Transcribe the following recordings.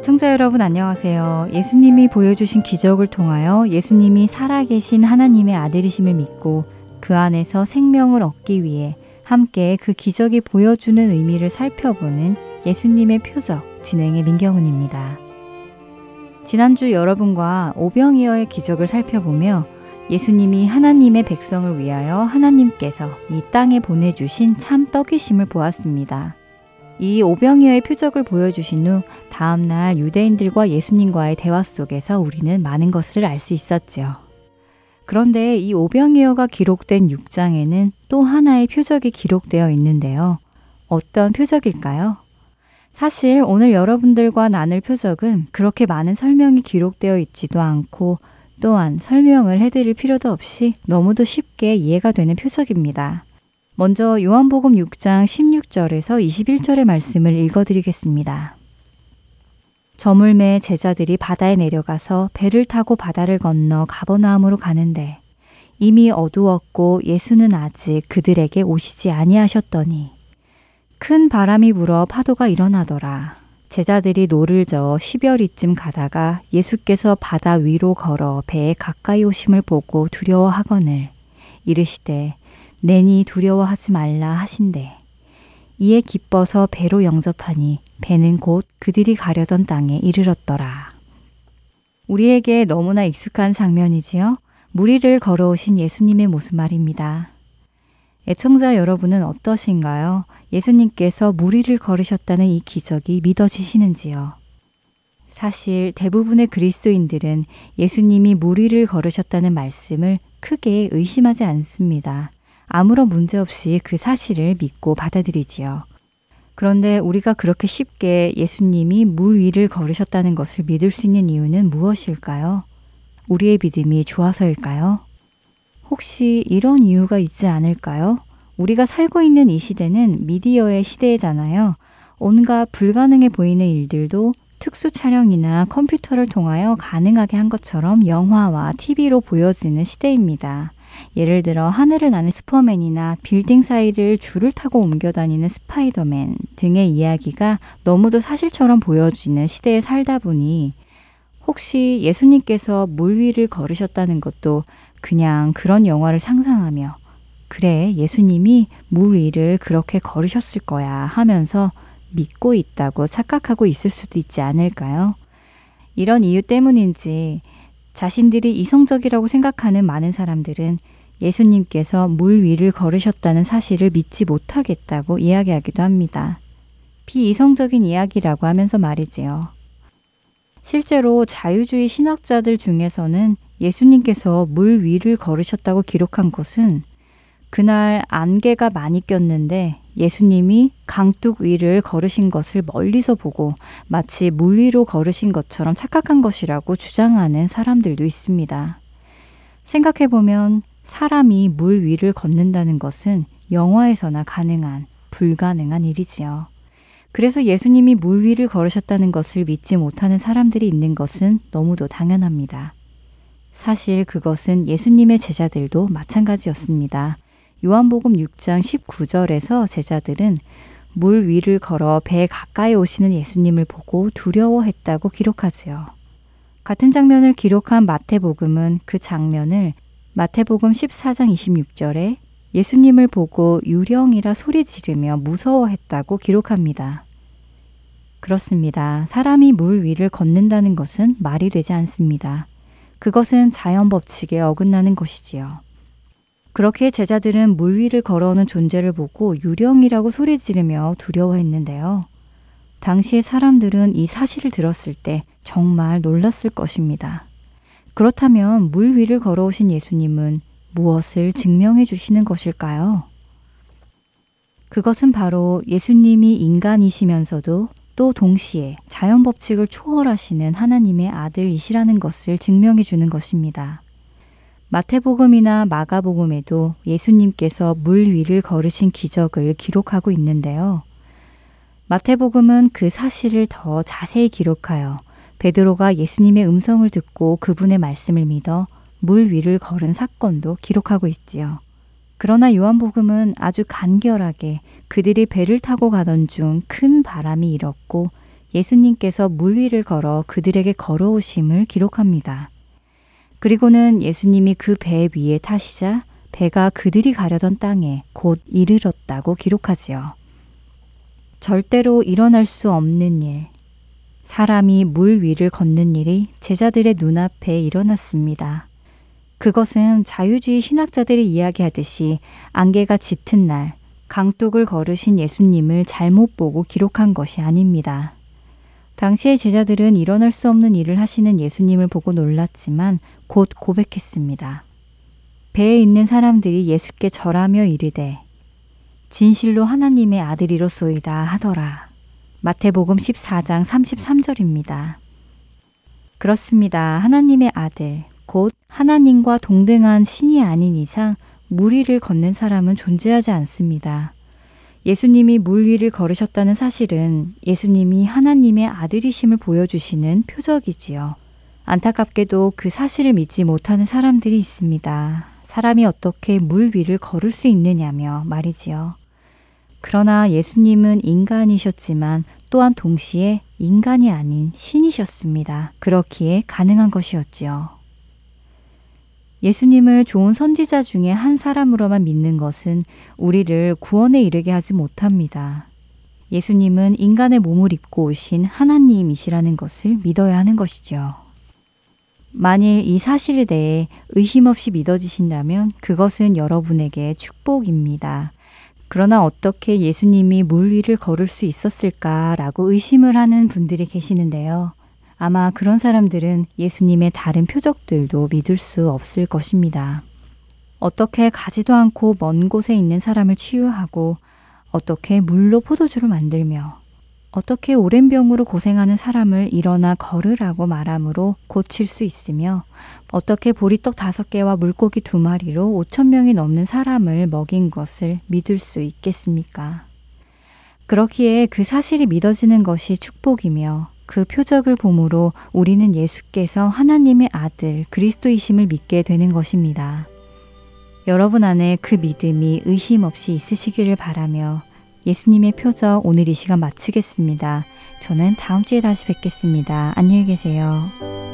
애청자 여러분 안녕하세요. 예수님이 보여주신 기적을 통하여 예수님이 살아계신 하나님의 아들이심을 믿고 그 안에서 생명을 얻기 위해 함께 그 기적이 보여주는 의미를 살펴보는 예수님의 표적 진행의 민경은입니다. 지난주 여러분과 오병이어의 기적을 살펴보며 예수님이 하나님의 백성을 위하여 하나님께서 이 땅에 보내주신 참 떡이심을 보았습니다. 이 오병이어의 표적을 보여주신 후 다음날 유대인들과 예수님과의 대화 속에서 우리는 많은 것을 알 수 있었지요. 그런데 이 오병이어가 기록된 6장에는 또 하나의 표적이 기록되어 있는데요. 어떤 표적일까요? 사실 오늘 여러분들과 나눌 표적은 그렇게 많은 설명이 기록되어 있지도 않고 또한 설명을 해드릴 필요도 없이 너무도 쉽게 이해가 되는 표적입니다. 먼저 요한복음 6장 16절에서 21절의 말씀을 읽어드리겠습니다. 저물매 제자들이 바다에 내려가서 배를 타고 바다를 건너 가버나움으로 가는데 이미 어두웠고 예수는 아직 그들에게 오시지 아니하셨더니 큰 바람이 불어 파도가 일어나더라. 제자들이 노를 저어 10여리쯤 가다가 예수께서 바다 위로 걸어 배에 가까이 오심을 보고 두려워하거늘 이르시되 내니 두려워하지 말라 하신대. 이에 기뻐서 배로 영접하니 배는 곧 그들이 가려던 땅에 이르렀더라. 우리에게 너무나 익숙한 장면이지요. 물 위를 걸어오신 예수님의 모습 말입니다. 애청자 여러분은 어떠신가요? 예수님께서 무리를 걸으셨다는 이 기적이 믿어지시는지요? 사실 대부분의 그리스도인들은 예수님이 무리를 걸으셨다는 말씀을 크게 의심하지 않습니다. 아무런 문제 없이 그 사실을 믿고 받아들이지요. 그런데 우리가 그렇게 쉽게 예수님이 물 위를 걸으셨다는 것을 믿을 수 있는 이유는 무엇일까요? 우리의 믿음이 좋아서일까요? 혹시 이런 이유가 있지 않을까요? 우리가 살고 있는 이 시대는 미디어의 시대잖아요. 온갖 불가능해 보이는 일들도 특수 촬영이나 컴퓨터를 통하여 가능하게 한 것처럼 영화와 TV로 보여지는 시대입니다. 예를 들어 하늘을 나는 슈퍼맨이나 빌딩 사이를 줄을 타고 옮겨 다니는 스파이더맨 등의 이야기가 너무도 사실처럼 보여지는 시대에 살다 보니 혹시 예수님께서 물 위를 걸으셨다는 것도 그냥 그런 영화를 상상하며 그래, 예수님이 물 위를 그렇게 걸으셨을 거야 하면서 믿고 있다고 착각하고 있을 수도 있지 않을까요? 이런 이유 때문인지 자신들이 이성적이라고 생각하는 많은 사람들은 예수님께서 물 위를 걸으셨다는 사실을 믿지 못하겠다고 이야기하기도 합니다. 비이성적인 이야기라고 하면서 말이지요. 실제로 자유주의 신학자들 중에서는 예수님께서 물 위를 걸으셨다고 기록한 것은 그날 안개가 많이 꼈는데 예수님이 강둑 위를 걸으신 것을 멀리서 보고 마치 물 위로 걸으신 것처럼 착각한 것이라고 주장하는 사람들도 있습니다. 생각해보면 사람이 물 위를 걷는다는 것은 영화에서나 가능한 불가능한 일이지요. 그래서 예수님이 물 위를 걸으셨다는 것을 믿지 못하는 사람들이 있는 것은 너무도 당연합니다. 사실 그것은 예수님의 제자들도 마찬가지였습니다. 요한복음 6장 19절에서 제자들은 물 위를 걸어 배 가까이 오시는 예수님을 보고 두려워했다고 기록하지요. 같은 장면을 기록한 마태복음은 그 장면을 마태복음 14장 26절에 예수님을 보고 유령이라 소리 지르며 무서워했다고 기록합니다. 그렇습니다. 사람이 물 위를 걷는다는 것은 말이 되지 않습니다. 그것은 자연 법칙에 어긋나는 것이지요. 그렇게 제자들은 물 위를 걸어오는 존재를 보고 유령이라고 소리 지르며 두려워했는데요. 당시의 사람들은 이 사실을 들었을 때 정말 놀랐을 것입니다. 그렇다면 물 위를 걸어오신 예수님은 무엇을 증명해 주시는 것일까요? 그것은 바로 예수님이 인간이시면서도 또 동시에 자연 법칙을 초월하시는 하나님의 아들이시라는 것을 증명해 주는 것입니다. 마태복음이나 마가복음에도 예수님께서 물 위를 걸으신 기적을 기록하고 있는데요. 마태복음은 그 사실을 더 자세히 기록하여 베드로가 예수님의 음성을 듣고 그분의 말씀을 믿어 물 위를 걸은 사건도 기록하고 있지요. 그러나 요한복음은 아주 간결하게 그들이 배를 타고 가던 중 큰 바람이 일었고 예수님께서 물 위를 걸어 그들에게 걸어오심을 기록합니다. 그리고는 예수님이 그 배 위에 타시자 배가 그들이 가려던 땅에 곧 이르렀다고 기록하지요. 절대로 일어날 수 없는 일, 사람이 물 위를 걷는 일이 제자들의 눈앞에 일어났습니다. 그것은 자유주의 신학자들이 이야기하듯이 안개가 짙은 날 강둑을 걸으신 예수님을 잘못 보고 기록한 것이 아닙니다. 당시의 제자들은 일어날 수 없는 일을 하시는 예수님을 보고 놀랐지만 곧 고백했습니다. 배에 있는 사람들이 예수께 절하며 이르되 진실로 하나님의 아들이로소이다 하더라. 마태복음 14장 33절입니다. 그렇습니다. 하나님의 아들, 곧 하나님과 동등한 신이 아닌 이상 물 위를 걷는 사람은 존재하지 않습니다. 예수님이 물 위를 걸으셨다는 사실은 예수님이 하나님의 아들이심을 보여주시는 표적이지요. 안타깝게도 그 사실을 믿지 못하는 사람들이 있습니다. 사람이 어떻게 물 위를 걸을 수 있느냐며 말이지요. 그러나 예수님은 인간이셨지만 또한 동시에 인간이 아닌 신이셨습니다. 그렇기에 가능한 것이었지요. 예수님을 좋은 선지자 중에 한 사람으로만 믿는 것은 우리를 구원에 이르게 하지 못합니다. 예수님은 인간의 몸을 입고 오신 하나님이시라는 것을 믿어야 하는 것이죠. 만일 이 사실에 대해 의심 없이 믿어지신다면 그것은 여러분에게 축복입니다. 그러나 어떻게 예수님이 물 위를 걸을 수 있었을까라고 의심을 하는 분들이 계시는데요. 아마 그런 사람들은 예수님의 다른 표적들도 믿을 수 없을 것입니다. 어떻게 가지도 않고 먼 곳에 있는 사람을 치유하고 어떻게 물로 포도주를 만들며 어떻게 오랜 병으로 고생하는 사람을 일어나 걸으라고 말함으로 고칠 수 있으며 어떻게 보리떡 다섯 개와 물고기 두 마리로 오천 명이 넘는 사람을 먹인 것을 믿을 수 있겠습니까? 그렇기에 그 사실이 믿어지는 것이 축복이며 그 표적을 봄으로 우리는 예수께서 하나님의 아들 그리스도이심을 믿게 되는 것입니다. 여러분 안에 그 믿음이 의심 없이 있으시기를 바라며 예수님의 표적 오늘 이 시간 마치겠습니다. 저는 다음 주에 다시 뵙겠습니다. 안녕히 계세요.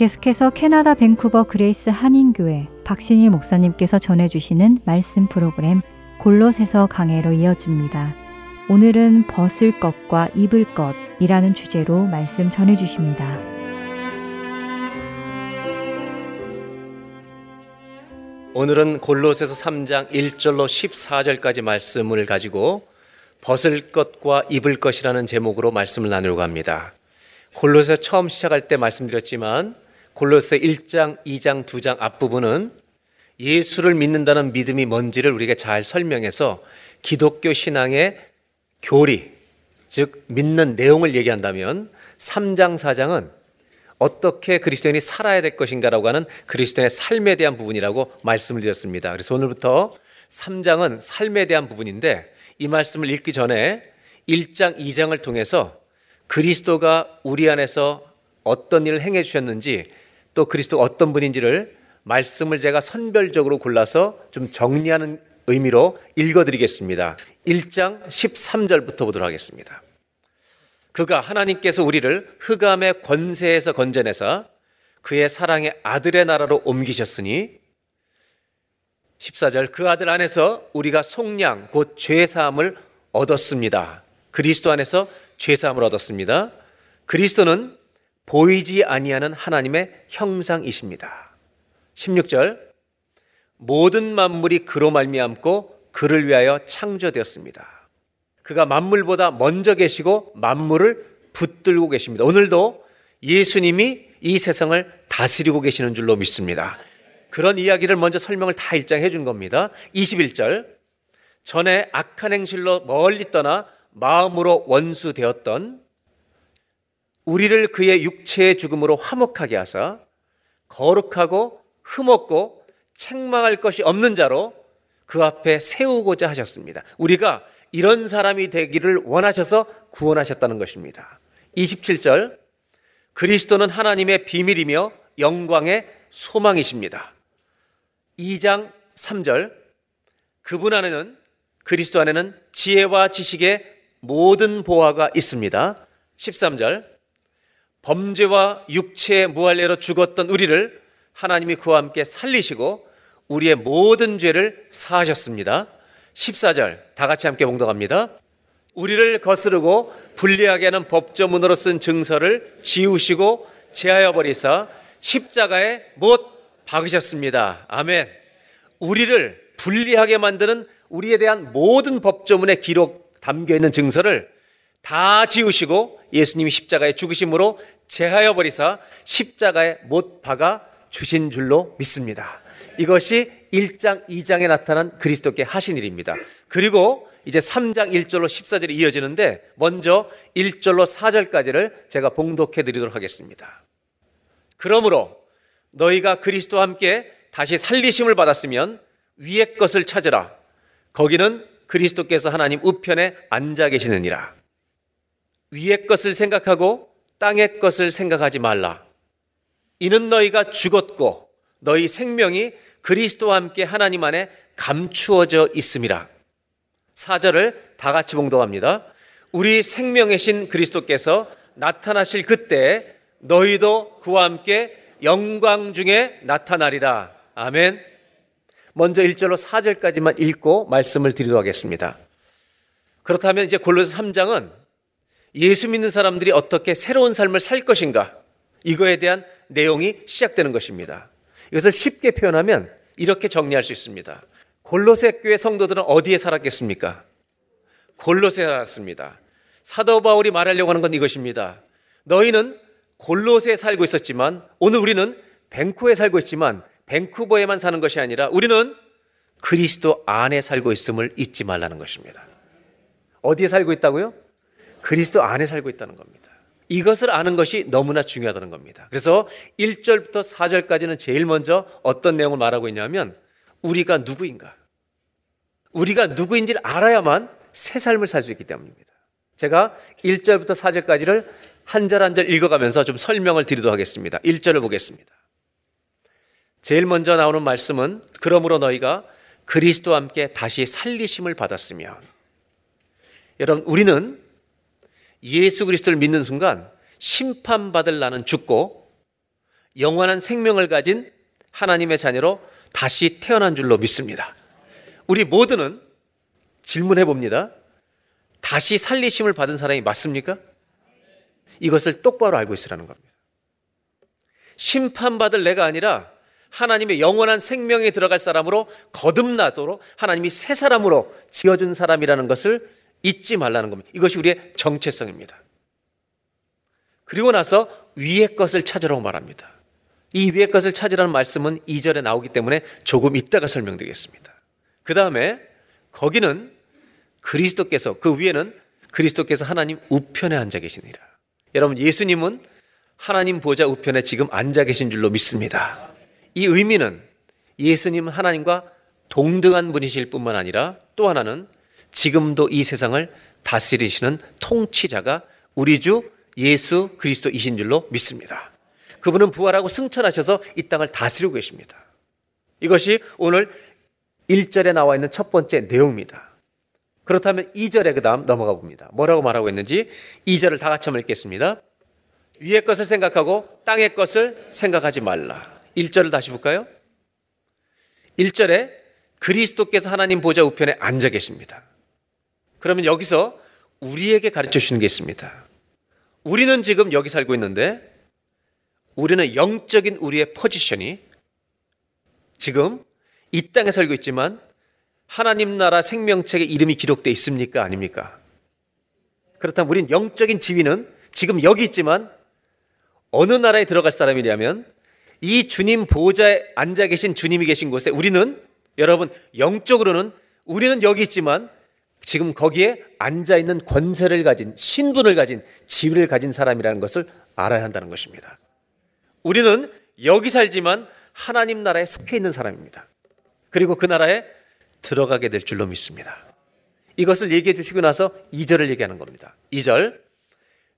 계속해서 캐나다 밴쿠버 그레이스 한인교회 박신일 목사님께서 전해주시는 말씀 프로그램 골로새서 강해로 이어집니다. 오늘은 벗을 것과 입을 것이라는 주제로 말씀 전해주십니다. 오늘은 골로새서 3장 1절로 14절까지 말씀을 가지고 벗을 것과 입을 것이라는 제목으로 말씀을 나누려고 합니다. 골로새 처음 시작할 때 말씀드렸지만 골로새 1장, 2장, 2장 앞부분은 예수를 믿는다는 믿음이 뭔지를 우리가 잘 설명해서 기독교 신앙의 교리, 즉 믿는 내용을 얘기한다면 3장, 4장은 어떻게 그리스도인이 살아야 될 것인가라고 하는 그리스도인의 삶에 대한 부분이라고 말씀을 드렸습니다. 그래서 오늘부터 3장은 삶에 대한 부분인데 이 말씀을 읽기 전에 1장, 2장을 통해서 그리스도가 우리 안에서 어떤 일을 행해 주셨는지 또 그리스도가 어떤 분인지를 말씀을 제가 선별적으로 골라서 좀 정리하는 의미로 읽어드리겠습니다. 1장 13절부터 보도록 하겠습니다. 그가 하나님께서 우리를 흑암의 권세에서 건져내서 그의 사랑의 아들의 나라로 옮기셨으니 14절 그 아들 안에서 우리가 속량 곧 죄사함을 얻었습니다. 그리스도 안에서 죄사함을 얻었습니다. 그리스도는 보이지 아니하는 하나님의 형상이십니다. 16절 모든 만물이 그로 말미암고 그를 위하여 창조되었습니다. 그가 만물보다 먼저 계시고 만물을 붙들고 계십니다. 오늘도 예수님이 이 세상을 다스리고 계시는 줄로 믿습니다. 그런 이야기를 먼저 설명을 다 일장해 준 겁니다. 21절. 전에 악한 행실로 멀리 떠나 마음으로 원수되었던 우리를 그의 육체의 죽음으로 화목하게 하사 거룩하고 흠없고 책망할 것이 없는 자로 그 앞에 세우고자 하셨습니다. 우리가 이런 사람이 되기를 원하셔서 구원하셨다는 것입니다. 27절 그리스도는 하나님의 비밀이며 영광의 소망이십니다. 2장 3절 그분 안에는 그리스도 안에는 지혜와 지식의 모든 보화가 있습니다. 13절 범죄와 육체의 무할례로 죽었던 우리를 하나님이 그와 함께 살리시고 우리의 모든 죄를 사하셨습니다. 14절 다 같이 함께 봉독합니다. 우리를 거스르고 불리하게 하는 법조문으로 쓴 증서를 지우시고 제하여 버리사 십자가에 못 박으셨습니다. 아멘. 우리를 불리하게 만드는 우리에 대한 모든 법조문에 기록 담겨 있는 증서를 다 지우시고 예수님이 십자가에 죽으심으로 제하여 버리사 십자가에 못 박아 주신 줄로 믿습니다. 이것이 1장, 2장에 나타난 그리스도께 하신 일입니다. 그리고 이제 3장 1절로 14절이 이어지는데 먼저 1절로 4절까지를 제가 봉독해 드리도록 하겠습니다. 그러므로 너희가 그리스도와 함께 다시 살리심을 받았으면 위의 것을 찾으라. 거기는 그리스도께서 하나님 우편에 앉아 계시느니라. 위의 것을 생각하고 땅의 것을 생각하지 말라. 이는 너희가 죽었고 너희 생명이 그리스도와 함께 하나님 안에 감추어져 있음이라. 사절을 다 같이 봉독합니다. 우리 생명의 신 그리스도께서 나타나실 그때 너희도 그와 함께 영광 중에 나타나리라. 아멘. 먼저 1절로 4절까지만 읽고 말씀을 드리도록 하겠습니다. 그렇다면 이제 골로새 3장은 예수 믿는 사람들이 어떻게 새로운 삶을 살 것인가 이거에 대한 내용이 시작되는 것입니다. 이것을 쉽게 표현하면 이렇게 정리할 수 있습니다. 골로새 교회 성도들은 어디에 살았겠습니까? 골로새 살았습니다. 사도 바울이 말하려고 하는 건 이것입니다. 너희는 골로새에 살고 있었지만 오늘 우리는 밴쿠에 살고 있지만 밴쿠버에만 사는 것이 아니라 우리는 그리스도 안에 살고 있음을 잊지 말라는 것입니다. 어디에 살고 있다고요? 그리스도 안에 살고 있다는 겁니다. 이것을 아는 것이 너무나 중요하다는 겁니다. 그래서 1절부터 4절까지는 제일 먼저 어떤 내용을 말하고 있냐면 우리가 누구인가? 우리가 누구인지를 알아야만 새 삶을 살 수 있기 때문입니다. 제가 1절부터 4절까지를 한 절 한 절 읽어가면서 좀 설명을 드리도록 하겠습니다. 1절을 보겠습니다. 제일 먼저 나오는 말씀은 그러므로 너희가 그리스도와 함께 다시 살리심을 받았으면 여러분 우리는 예수 그리스도를 믿는 순간 심판받을 나는 죽고 영원한 생명을 가진 하나님의 자녀로 다시 태어난 줄로 믿습니다. 우리 모두는 질문해 봅니다. 다시 살리심을 받은 사람이 맞습니까? 이것을 똑바로 알고 있으라는 겁니다. 심판받을 내가 아니라 하나님의 영원한 생명에 들어갈 사람으로 거듭나도록 하나님이 새 사람으로 지어준 사람이라는 것을 잊지 말라는 겁니다. 이것이 우리의 정체성입니다. 그리고 나서 위의 것을 찾으라고 말합니다. 이 위의 것을 찾으라는 말씀은 2절에 나오기 때문에 조금 이따가 설명드리겠습니다. 그 다음에 거기는 그리스도께서 그 위에는 그리스도께서 하나님 우편에 앉아 계시니라. 여러분 예수님은 하나님 보좌 우편에 지금 앉아 계신 줄로 믿습니다. 이 의미는 예수님은 하나님과 동등한 분이실 뿐만 아니라 또 하나는 지금도 이 세상을 다스리시는 통치자가 우리 주 예수 그리스도이신 줄로 믿습니다. 그분은 부활하고 승천하셔서 이 땅을 다스리고 계십니다. 이것이 오늘 1절에 나와 있는 첫 번째 내용입니다. 그렇다면 2절에 그 다음 넘어가 봅니다. 뭐라고 말하고 있는지 2절을 다 같이 한번 읽겠습니다. 위의 것을 생각하고 땅의 것을 생각하지 말라. 1절을 다시 볼까요? 1절에 그리스도께서 하나님 보좌 우편에 앉아 계십니다. 그러면 여기서 우리에게 가르쳐 주시는 게 있습니다. 우리는 지금 여기 살고 있는데 우리는 영적인 우리의 포지션이 지금 이 땅에 살고 있지만 하나님 나라 생명책에 이름이 기록되어 있습니까? 아닙니까? 그렇다면 우린 영적인 지위는 지금 여기 있지만 어느 나라에 들어갈 사람이냐면 이 주님 보호자에 앉아 계신 주님이 계신 곳에 우리는 여러분 영적으로는 우리는 여기 있지만 지금 거기에 앉아 있는 권세를 가진 신분을 가진 지위를 가진 사람이라는 것을 알아야 한다는 것입니다. 우리는 여기 살지만 하나님 나라에 속해 있는 사람입니다. 그리고 그 나라에 들어가게 될 줄로 믿습니다. 이것을 얘기해 주시고 나서 2절을 얘기하는 겁니다. 2절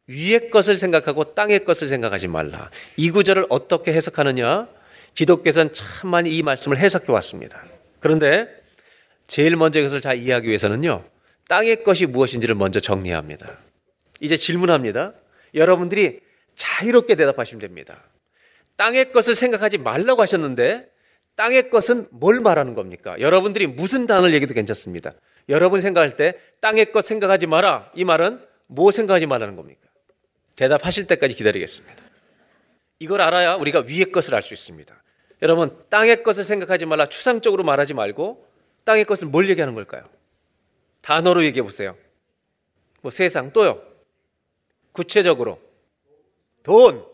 위의 것을 생각하고 땅의 것을 생각하지 말라. 이 구절을 어떻게 해석하느냐? 기독교에서는 참 많이 이 말씀을 해석해 왔습니다. 그런데 제일 먼저 이것을 잘 이해하기 위해서는요. 땅의 것이 무엇인지를 먼저 정리해야 합니다. 이제 질문합니다. 여러분들이 자유롭게 대답하시면 됩니다. 땅의 것을 생각하지 말라고 하셨는데 땅의 것은 뭘 말하는 겁니까? 여러분들이 무슨 단어를 얘기도 괜찮습니다. 여러분 생각할 때 땅의 것 생각하지 마라. 이 말은 뭐 생각하지 말라는 겁니까? 대답하실 때까지 기다리겠습니다. 이걸 알아야 우리가 위의 것을 알 수 있습니다. 여러분, 땅의 것을 생각하지 말라. 추상적으로 말하지 말고 땅의 것을 뭘 얘기하는 걸까요? 단어로 얘기해 보세요. 뭐 세상 또요. 구체적으로 돈.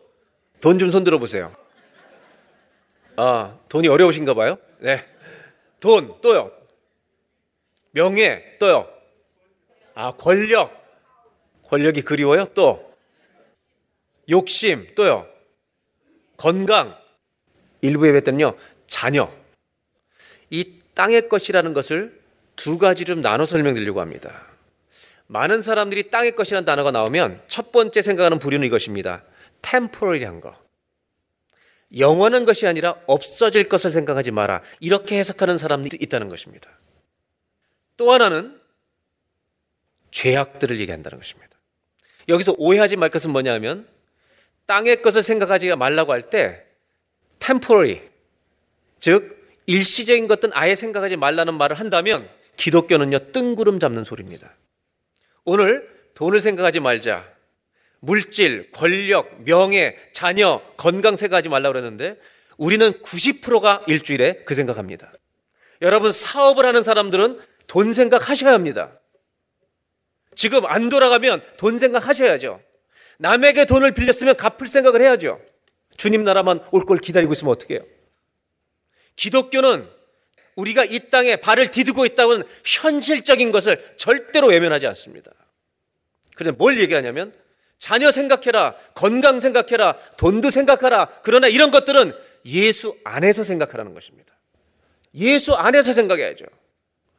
돈 좀 손들어 보세요. 아, 돈이 어려우신가 봐요? 네. 돈 또요. 명예 또요. 아, 권력. 권력이 그리워요? 또 욕심, 또요. 건강. 일부 예배 때는요, 자녀. 이 땅의 것이라는 것을 두 가지로 나눠 설명드리려고 합니다. 많은 사람들이 땅의 것이라는 단어가 나오면 첫 번째 생각하는 부류는 이것입니다. 템포럴리한 거. 영원한 것이 아니라 없어질 것을 생각하지 마라. 이렇게 해석하는 사람들이 있다는 것입니다. 또 하나는 죄악들을 얘기한다는 것입니다. 여기서 오해하지 말 것은 뭐냐면 땅의 것을 생각하지 말라고 할때 temporary 즉 일시적인 것들은 아예 생각하지 말라는 말을 한다면 기독교는요 뜬구름 잡는 소리입니다. 오늘 돈을 생각하지 말자. 물질, 권력, 명예, 자녀, 건강 생각하지 말라고 그랬는데 우리는 90%가 일주일에 그 생각합니다. 여러분 사업을 하는 사람들은 돈 생각하셔야 합니다. 지금 안 돌아가면 돈 생각하셔야죠. 남에게 돈을 빌렸으면 갚을 생각을 해야죠. 주님 나라만 올 걸 기다리고 있으면 어떻게 해요? 기독교는 우리가 이 땅에 발을 디디고 있다고는 현실적인 것을 절대로 외면하지 않습니다. 그런데 뭘 얘기하냐면 자녀 생각해라, 건강 생각해라, 돈도 생각하라. 그러나 이런 것들은 예수 안에서 생각하라는 것입니다. 예수 안에서 생각해야죠.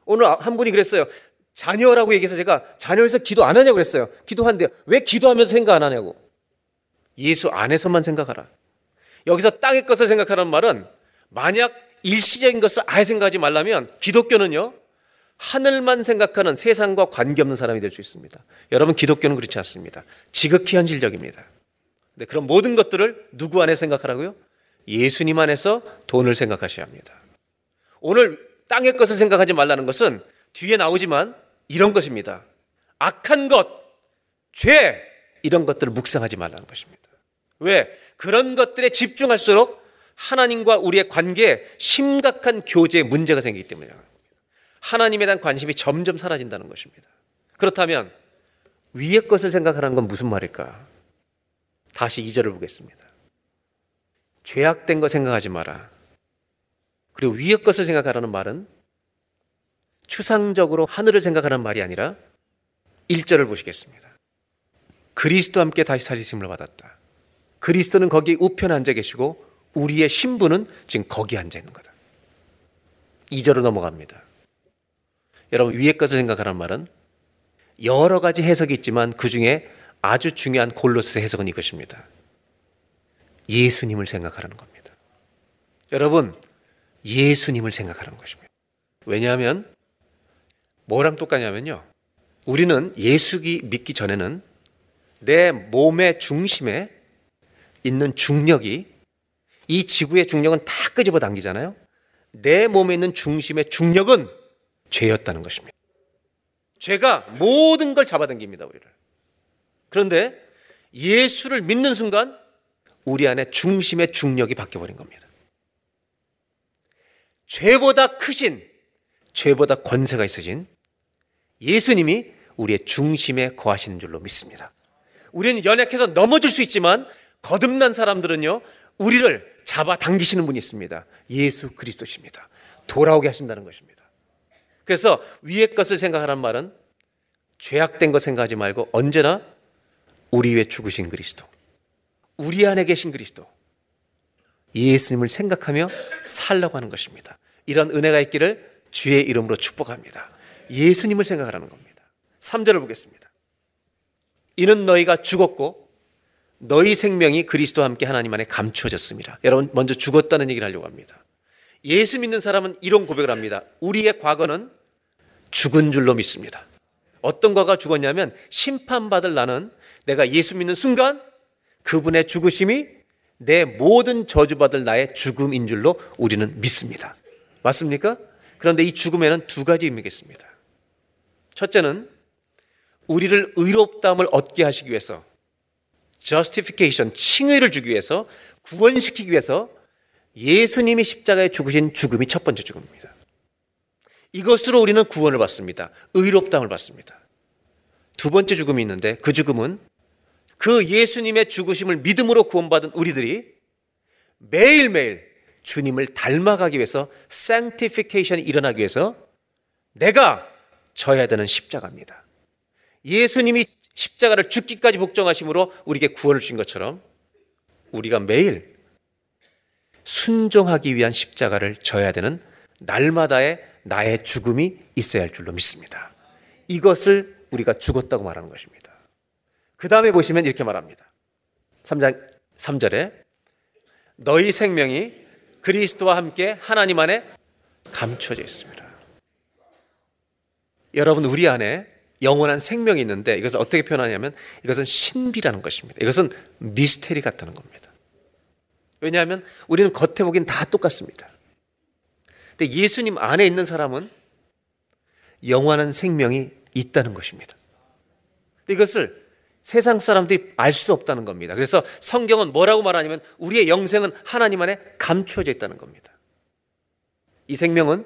오늘 한 분이 그랬어요. 자녀라고 얘기해서 제가 자녀에서 기도 안 하냐고 그랬어요. 기도한대요. 왜 기도하면서 생각 안 하냐고. 예수 안에서만 생각하라. 여기서 땅의 것을 생각하라는 말은 만약 일시적인 것을 아예 생각하지 말라면 기독교는요, 하늘만 생각하는 세상과 관계없는 사람이 될 수 있습니다. 여러분, 기독교는 그렇지 않습니다. 지극히 현실적입니다. 네, 그럼 모든 것들을 누구 안에 생각하라고요? 예수님 안에서 돈을 생각하셔야 합니다. 오늘 땅의 것을 생각하지 말라는 것은 뒤에 나오지만 이런 것입니다. 악한 것, 죄, 이런 것들을 묵상하지 말라는 것입니다. 왜? 그런 것들에 집중할수록 하나님과 우리의 관계에 심각한 교제에 문제가 생기기 때문이에요. 하나님에 대한 관심이 점점 사라진다는 것입니다. 그렇다면 위의 것을 생각하라는 건 무슨 말일까? 다시 2절을 보겠습니다. 죄악된 거 생각하지 마라. 그리고 위의 것을 생각하라는 말은 추상적으로 하늘을 생각하는 말이 아니라 1절을 보시겠습니다. 그리스도 함께 다시 살리심을 받았다. 그리스도는 거기 우편에 앉아 계시고 우리의 신부는 지금 거기 앉아 있는 거다. 2절로 넘어갑니다. 여러분 위의 것을 생각하는 말은 여러 가지 해석이 있지만 그 중에 아주 중요한 골로스 해석은 이것입니다. 예수님을 생각하라는 겁니다. 여러분, 예수님을 생각하는 것입니다. 왜냐하면 뭐랑 똑같냐면요. 우리는 예수기 믿기 전에는 내 몸의 중심에 있는 중력이 이 지구의 중력은 다 끄집어 당기잖아요. 내 몸에 있는 중심의 중력은 죄였다는 것입니다. 죄가 모든 걸 잡아당깁니다, 우리를. 그런데 예수를 믿는 순간 우리 안에 중심의 중력이 바뀌어버린 겁니다. 죄보다 크신, 죄보다 권세가 있으신 예수님이 우리의 중심에 거하시는 줄로 믿습니다. 우리는 연약해서 넘어질 수 있지만 거듭난 사람들은요, 우리를 잡아 당기시는 분이 있습니다. 예수 그리스도십니다. 돌아오게 하신다는 것입니다. 그래서 위의 것을 생각하란 말은 죄악된 것 생각하지 말고 언제나 우리 위에 죽으신 그리스도, 우리 안에 계신 그리스도, 예수님을 생각하며 살라고 하는 것입니다. 이런 은혜가 있기를 주의 이름으로 축복합니다. 예수님을 생각하라는 겁니다. 3절을 보겠습니다. 이는 너희가 죽었고 너희 생명이 그리스도와 함께 하나님 안에 감추어졌습니다. 여러분 먼저 죽었다는 얘기를 하려고 합니다. 예수 믿는 사람은 이런 고백을 합니다. 우리의 과거는 죽은 줄로 믿습니다. 어떤 과가 죽었냐면 심판받을 나는 내가 예수 믿는 순간 그분의 죽으심이 내 모든 저주받을 나의 죽음인 줄로 우리는 믿습니다. 맞습니까? 그런데 이 죽음에는 두 가지 의미가 있습니다. 첫째는 우리를 의롭다함을 얻게 하시기 위해서 justification, 칭의를 주기 위해서 구원시키기 위해서 예수님이 십자가에 죽으신 죽음이 첫 번째 죽음입니다. 이것으로 우리는 구원을 받습니다. 의롭다함을 받습니다. 두 번째 죽음이 있는데 그 죽음은 그 예수님의 죽으심을 믿음으로 구원받은 우리들이 매일매일 주님을 닮아가기 위해서 sanctification이 일어나기 위해서 내가 져야 되는 십자가입니다. 예수님이 십자가를 죽기까지 복종하심으로 우리에게 구원을 주신 것처럼 우리가 매일 순종하기 위한 십자가를 져야 되는 날마다의 나의 죽음이 있어야 할 줄로 믿습니다. 이것을 우리가 죽었다고 말하는 것입니다. 그 다음에 보시면 이렇게 말합니다. 3장 3절에 너희 생명이 그리스도와 함께 하나님 안에 감춰져 있습니다. 여러분 우리 안에 영원한 생명이 있는데 이것을 어떻게 표현하냐면 이것은 신비라는 것입니다. 이것은 미스테리 같다는 겁니다. 왜냐하면 우리는 겉에 보기엔 다 똑같습니다. 근데 예수님 안에 있는 사람은 영원한 생명이 있다는 것입니다. 이것을 세상 사람들이 알 수 없다는 겁니다. 그래서 성경은 뭐라고 말하냐면 우리의 영생은 하나님 안에 감추어져 있다는 겁니다. 이 생명은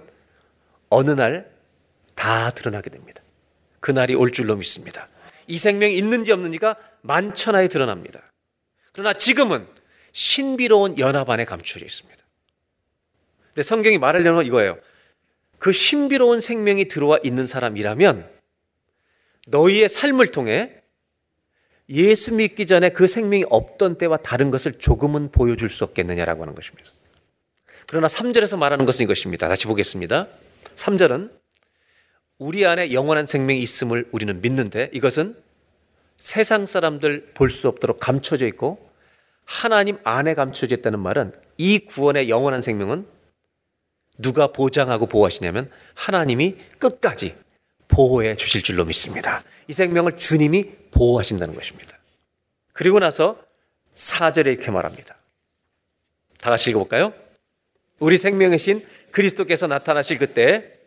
어느 날 다 드러나게 됩니다. 그날이 올 줄로 믿습니다. 이 생명이 있는지 없는지가 만천하에 드러납니다. 그러나 지금은 신비로운 연합 안에 감추어져 있습니다. 근데 성경이 말하려는 건 이거예요. 그 신비로운 생명이 들어와 있는 사람이라면 너희의 삶을 통해 예수 믿기 전에 그 생명이 없던 때와 다른 것을 조금은 보여줄 수 없겠느냐라고 하는 것입니다. 그러나 3절에서 말하는 것은 이것입니다. 다시 보겠습니다. 3절은 우리 안에 영원한 생명이 있음을 우리는 믿는데 이것은 세상 사람들 볼 수 없도록 감춰져 있고 하나님 안에 감춰져 있다는 말은 이 구원의 영원한 생명은 누가 보장하고 보호하시냐면 하나님이 끝까지 보호해 주실 줄로 믿습니다. 이 생명을 주님이 보호하신다는 것입니다. 그리고 나서 4절에 이렇게 말합니다. 다 같이 읽어볼까요? 우리 생명의 신 그리스도께서 나타나실 그때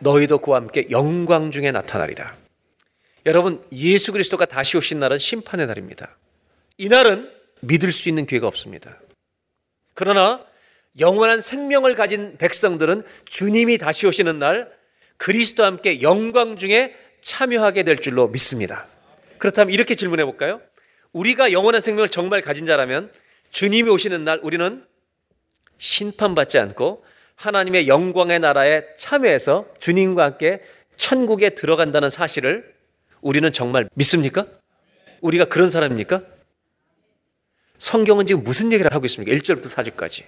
너희도 그와 함께 영광 중에 나타나리라. 여러분, 예수 그리스도가 다시 오신 날은 심판의 날입니다. 이 날은 믿을 수 있는 기회가 없습니다. 그러나 영원한 생명을 가진 백성들은 주님이 다시 오시는 날 그리스도와 함께 영광 중에 참여하게 될 줄로 믿습니다. 그렇다면 이렇게 질문해 볼까요? 우리가 영원한 생명을 정말 가진 자라면 주님이 오시는 날 우리는 심판받지 않고 하나님의 영광의 나라에 참여해서 주님과 함께 천국에 들어간다는 사실을 우리는 정말 믿습니까? 우리가 그런 사람입니까? 성경은 지금 무슨 얘기를 하고 있습니까? 1절부터 4절까지.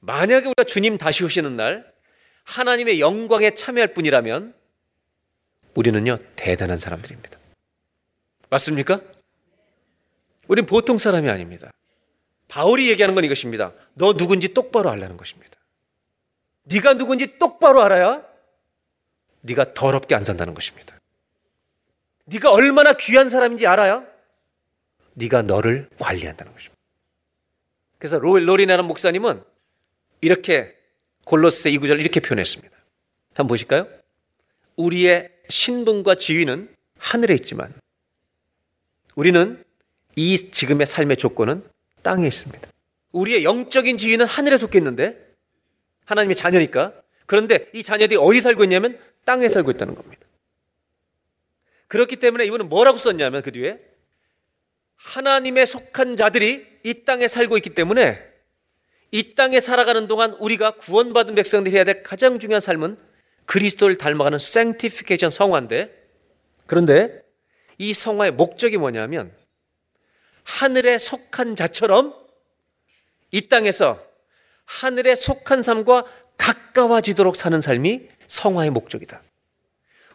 만약에 우리가 주님 다시 오시는 날 하나님의 영광에 참여할 뿐이라면 우리는요, 대단한 사람들입니다. 맞습니까? 우린 보통 사람이 아닙니다. 바울이 얘기하는 건 이것입니다. 너 누군지 똑바로 알라는 것입니다. 네가 누군지 똑바로 알아야 네가 더럽게 안 산다는 것입니다. 네가 얼마나 귀한 사람인지 알아야 네가 너를 관리한다는 것입니다. 그래서 로리나는 목사님은 이렇게 골로새 2구절 이렇게 표현했습니다. 한번 보실까요? 우리의 신분과 지위는 하늘에 있지만 우리는 이 지금의 삶의 조건은 땅에 있습니다. 우리의 영적인 지위는 하늘에 속해 있는데 하나님의 자녀니까 그런데 이 자녀들이 어디 살고 있냐면 땅에 살고 있다는 겁니다. 그렇기 때문에 이분은 뭐라고 썼냐면 그 뒤에 하나님의 속한 자들이 이 땅에 살고 있기 때문에 이 땅에 살아가는 동안 우리가 구원받은 백성들이 해야 될 가장 중요한 삶은 그리스도를 닮아가는 생티피케이션 성화인데 그런데 이 성화의 목적이 뭐냐면 하늘에 속한 자처럼 이 땅에서 하늘에 속한 삶과 가까워지도록 사는 삶이 성화의 목적이다.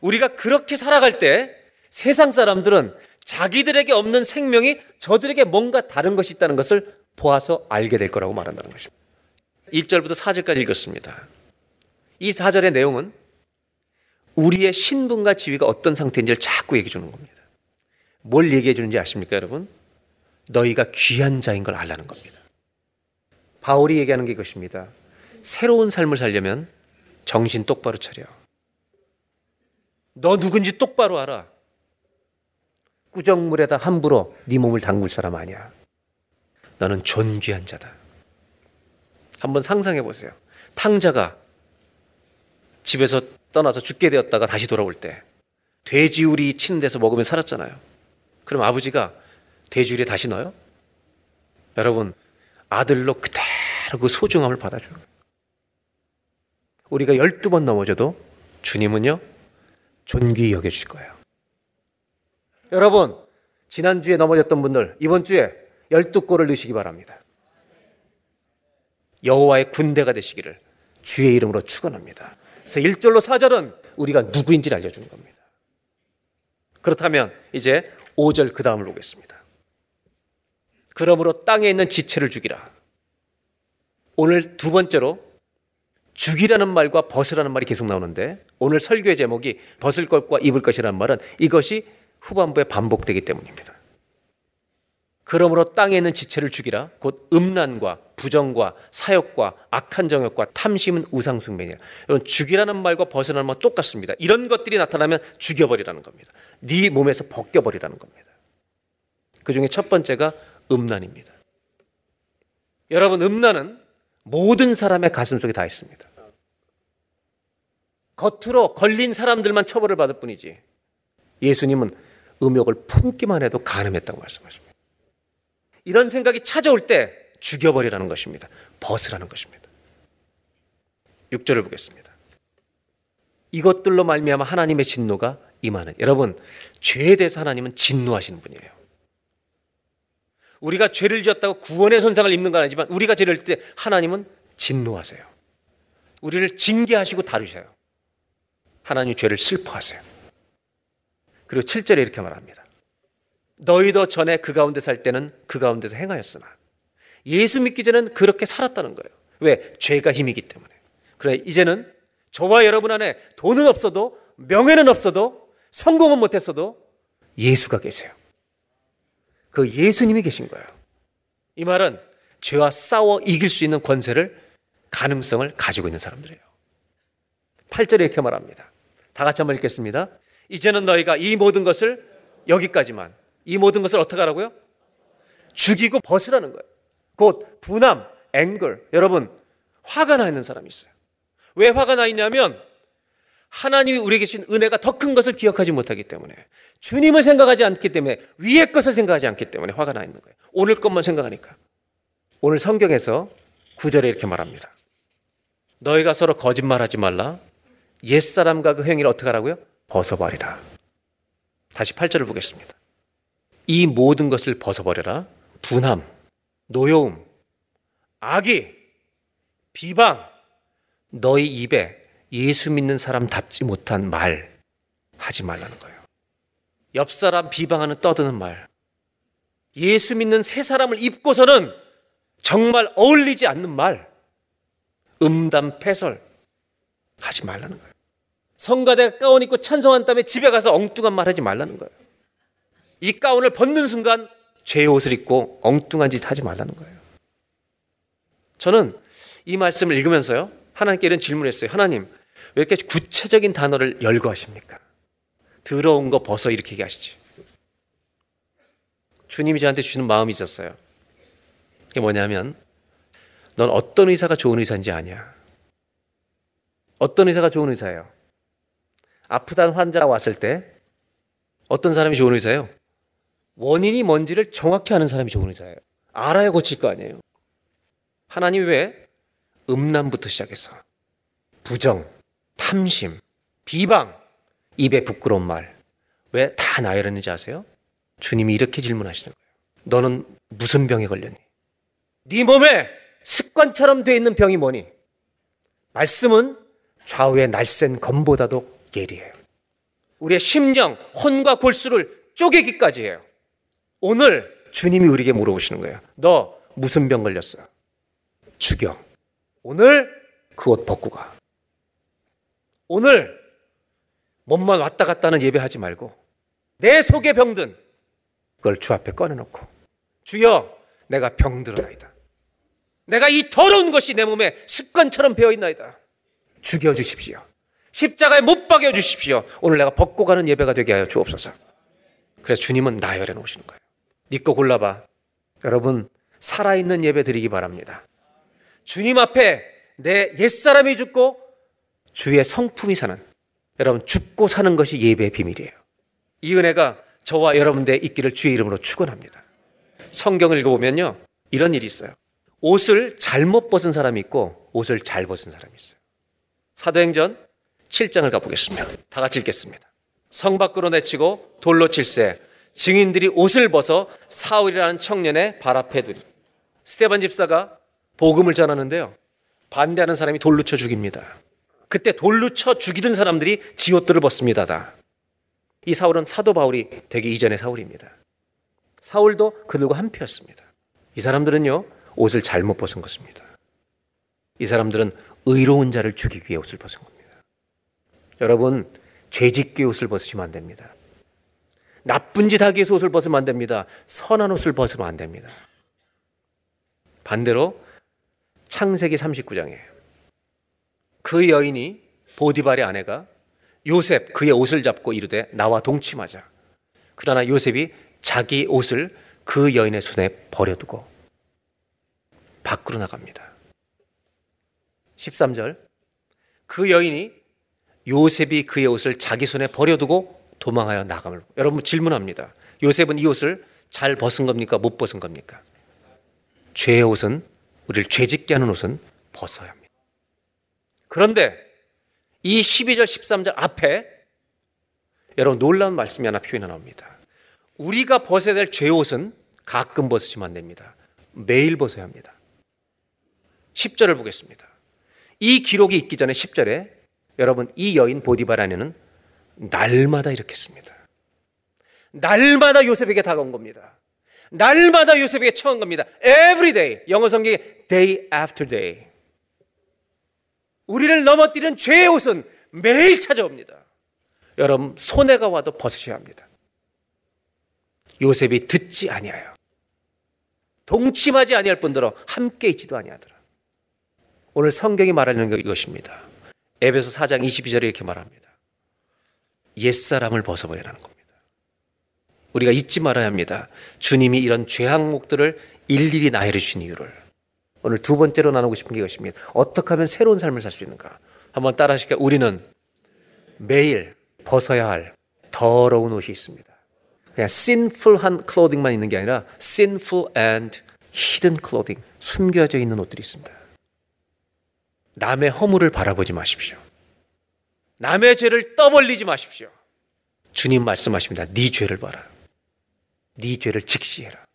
우리가 그렇게 살아갈 때 세상 사람들은 자기들에게 없는 생명이 저들에게 뭔가 다른 것이 있다는 것을 보아서 알게 될 거라고 말한다는 것입니다. 1절부터 4절까지 읽었습니다. 이 4절의 내용은 우리의 신분과 지위가 어떤 상태인지를 자꾸 얘기해 주는 겁니다. 뭘 얘기해 주는지 아십니까, 여러분? 너희가 귀한 자인 걸 알라는 겁니다. 바울이 얘기하는 게 이것입니다. 새로운 삶을 살려면 정신 똑바로 차려. 너 누군지 똑바로 알아. 꾸정물에다 함부로 네 몸을 담글 사람 아니야. 너는 존귀한 자다. 한번 상상해 보세요. 탕자가 집에서 떠나서 죽게 되었다가 다시 돌아올 때 돼지우리 치는 데서 먹으면 살았잖아요. 그럼 아버지가 돼지우리에 다시 넣어요? 여러분 아들로 그대로 그 소중함을 받아주는 거예요. 우리가 열두 번 넘어져도 주님은요 존귀히 여겨주실 거예요. 여러분 지난주에 넘어졌던 분들 이번 주에 열두 골을 넣으시기 바랍니다. 여호와의 군대가 되시기를 주의 이름으로 축원합니다. 그래서 1절로 4절은 우리가 누구인지를 알려주는 겁니다. 그렇다면 이제 5절 그 다음을 보겠습니다. 그러므로 땅에 있는 지체를 죽이라. 오늘 두 번째로 죽이라는 말과 벗으라는 말이 계속 나오는데 오늘 설교의 제목이 벗을 것과 입을 것이라는 말은 이것이 후반부에 반복되기 때문입니다. 그러므로 땅에 있는 지체를 죽이라. 곧 음란과 부정과 사욕과 악한 정욕과 탐심은 우상숭배니라. 여러분 죽이라는 말과 벗어나는 말 똑같습니다. 이런 것들이 나타나면 죽여버리라는 겁니다. 네 몸에서 벗겨버리라는 겁니다. 그 중에 첫 번째가 음란입니다. 여러분 음란은 모든 사람의 가슴 속에 다 있습니다. 겉으로 걸린 사람들만 처벌을 받을 뿐이지 예수님은 음욕을 품기만 해도 가늠했다고 말씀하십니다. 이런 생각이 찾아올 때 죽여버리라는 것입니다. 벗으라는 것입니다. 6절을 보겠습니다. 이것들로 말미암아 하나님의 진노가 임하는 여러분 죄에 대해서 하나님은 진노하시는 분이에요. 우리가 죄를 지었다고 구원의 손상을 입는 건 아니지만 우리가 죄를 때 하나님은 진노하세요. 우리를 징계하시고 다루셔요. 하나님 죄를 슬퍼하세요. 그리고 7절에 이렇게 말합니다. 너희도 전에 그 가운데 살 때는 그 가운데서 행하였으나 예수 믿기 전에는 그렇게 살았다는 거예요. 왜? 죄가 힘이기 때문에. 그래 이제는 저와 여러분 안에 돈은 없어도 명예는 없어도 성공은 못했어도 예수가 계세요. 그 예수님이 계신 거예요. 이 말은 죄와 싸워 이길 수 있는 권세를 가능성을 가지고 있는 사람들이에요. 8절에 이렇게 말합니다. 다 같이 한번 읽겠습니다. 이제는 너희가 이 모든 것을 여기까지만 이 모든 것을 어떻게 하라고요? 죽이고 벗으라는 거예요. 곧 분함, 앵글. 여러분, 화가 나 있는 사람이 있어요. 왜 화가 나 있냐면 하나님이 우리에게 주신 은혜가 더 큰 것을 기억하지 못하기 때문에 주님을 생각하지 않기 때문에 위의 것을 생각하지 않기 때문에 화가 나 있는 거예요. 오늘 것만 생각하니까. 오늘 성경에서 구절에 이렇게 말합니다. 너희가 서로 거짓말하지 말라. 옛사람과 그 행위를 어떻게 하라고요? 벗어버리라. 다시 8절을 보겠습니다. 이 모든 것을 벗어버려라. 분함, 노여움, 악의, 비방, 너희 입에 예수 믿는 사람답지 못한 말 하지 말라는 거예요. 옆 사람 비방하는 떠드는 말. 예수 믿는 새 사람을 입고서는 정말 어울리지 않는 말. 음담 패설 하지 말라는 거예요. 성가대 가운 입고 찬송한 다음에 집에 가서 엉뚱한 말 하지 말라는 거예요. 이 가운을 벗는 순간 죄의 옷을 입고 엉뚱한 짓 하지 말라는 거예요. 저는 이 말씀을 읽으면서요. 하나님께 이런 질문을 했어요. 하나님, 왜 이렇게 구체적인 단어를 열거하십니까? 더러운 거 벗어 이렇게 얘기하시지. 주님이 저한테 주시는 마음이 있었어요. 그게 뭐냐면, 넌 어떤 의사가 좋은 의사인지 아냐? 어떤 의사가 좋은 의사예요? 아프다는 환자가 왔을 때 어떤 사람이 좋은 의사예요? 원인이 뭔지를 정확히 아는 사람이 좋은 의사예요. 알아야 고칠 거 아니에요. 하나님 왜 음란부터 시작해서 부정, 탐심, 비방, 입에 부끄러운 말. 왜 다 나열했는지 아세요? 주님이 이렇게 질문하시는 거예요. 너는 무슨 병에 걸렸니? 네 몸에 습관처럼 돼 있는 병이 뭐니? 말씀은 좌우의 날쌘 검보다도 예리해요. 우리의 심령, 혼과 골수를 쪼개기까지 해요. 오늘 주님이 우리에게 물어보시는 거예요. 너 무슨 병 걸렸어? 죽여. 오늘 그 옷 벗고 가. 오늘 몸만 왔다 갔다 하는 예배하지 말고 내 속에 병든 그걸 주 앞에 꺼내놓고 주여 내가 병들어나이다. 내가 이 더러운 것이 내 몸에 습관처럼 배어있나이다. 죽여주십시오. 십자가에 못 박여 주십시오. 오늘 내가 벗고 가는 예배가 되게 하여 주옵소서. 그래서 주님은 나열해 놓으시는 거예요. 니거 네 골라봐. 여러분, 살아있는 예배 드리기 바랍니다. 주님 앞에 내 옛사람이 죽고 주의 성품이 사는, 여러분, 죽고 사는 것이 예배의 비밀이에요. 이 은혜가 저와 여러분들 있기를 주의 이름으로 축원합니다. 성경을 읽어보면요. 이런 일이 있어요. 옷을 잘못 벗은 사람이 있고 옷을 잘 벗은 사람이 있어요. 사도행전 7장을 가보겠습니다. 다 같이 읽겠습니다. 성 밖으로 내치고 돌로 칠세 증인들이 옷을 벗어 사울이라는 청년의 발 앞에 두리. 스테반 집사가 복음을 전하는데요. 반대하는 사람이 돌로 쳐 죽입니다. 그때 돌로 쳐 죽이던 사람들이 지옷들을 벗습니다. 다. 이 사울은 사도 바울이 되기 이전의 사울입니다. 사울도 그들과 한패였습니다. 이 사람들은요, 옷을 잘못 벗은 것입니다. 이 사람들은 의로운 자를 죽이기 위해 옷을 벗은 겁니다. 여러분, 죄짓기 옷을 벗으시면 안 됩니다. 나쁜 짓 하기 위해서 옷을 벗으면 안 됩니다. 선한 옷을 벗으면 안 됩니다. 반대로 창세기 39장에 그 여인이 보디발의 아내가 요셉 그의 옷을 잡고 이르되 나와 동침하자. 그러나 요셉이 자기 옷을 그 여인의 손에 버려두고 밖으로 나갑니다. 13절 그 여인이 요셉이 그의 옷을 자기 손에 버려두고 도망하여 나감을 여러분 질문합니다. 요셉은 이 옷을 잘 벗은 겁니까? 못 벗은 겁니까? 죄의 옷은 우리를 죄짓게 하는 옷은 벗어야 합니다. 그런데 이 12절 13절 앞에 여러분 놀라운 말씀이 하나 표현해 나옵니다. 우리가 벗어야 될 죄의 옷은 가끔 벗으시면 안 됩니다. 매일 벗어야 합니다. 10절을 보겠습니다. 이 기록이 있기 전에 10절에 여러분 이 여인 보디바라네는 날마다 이렇게 했습니다. 날마다 요셉에게 다가온 겁니다. 날마다 요셉에게 청한 겁니다. Every day. 영어 성경에 day after day. 우리를 넘어뜨리는 죄의 옷은 매일 찾아옵니다. 여러분 손해가 와도 벗으셔야 합니다. 요셉이 듣지 아니하여 동침하지 아니할 뿐더러 함께 있지도 아니하더라. 오늘 성경이 말하는 게 이것입니다. 에베소 4장 22절에 이렇게 말합니다. 옛사람을 벗어버리라는 겁니다. 우리가 잊지 말아야 합니다. 주님이 이런 죄악목들을 일일이 나열해 주신 이유를. 오늘 두 번째로 나누고 싶은 게 이것입니다. 어떻게 하면 새로운 삶을 살 수 있는가? 한번 따라 하실까요? 우리는 매일 벗어야 할 더러운 옷이 있습니다. 그냥 sinful한 클로딩만 있는 게 아니라 sinful and hidden clothing, 숨겨져 있는 옷들이 있습니다. 남의 허물을 바라보지 마십시오. 남의 죄를 떠벌리지 마십시오. 주님 말씀하십니다. 네 죄를 봐라. 네 죄를 직시해라.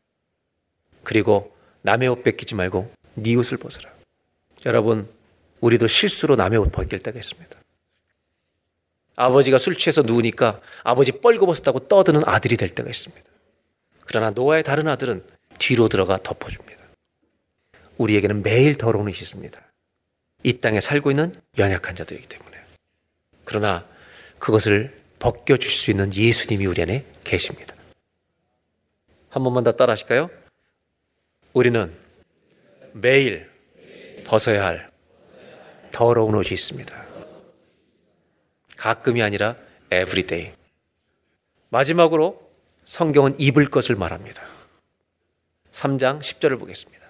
그리고 남의 옷 뺏기지 말고 네 옷을 벗어라. 여러분, 우리도 실수로 남의 옷 벗길 때가 있습니다. 아버지가 술 취해서 누우니까 아버지 뻘거벗었다고 떠드는 아들이 될 때가 있습니다. 그러나 노아의 다른 아들은 뒤로 들어가 덮어줍니다. 우리에게는 매일 더러운 옷이 있습니다. 이 땅에 살고 있는 연약한 자들이기 때문에. 그러나 그것을 벗겨줄 수 있는 예수님이 우리 안에 계십니다. 한 번만 더 따라 하실까요? 우리는 매일 벗어야 할 더러운 옷이 있습니다. 가끔이 아니라 everyday. 마지막으로 성경은 입을 것을 말합니다. 3장 10절을 보겠습니다.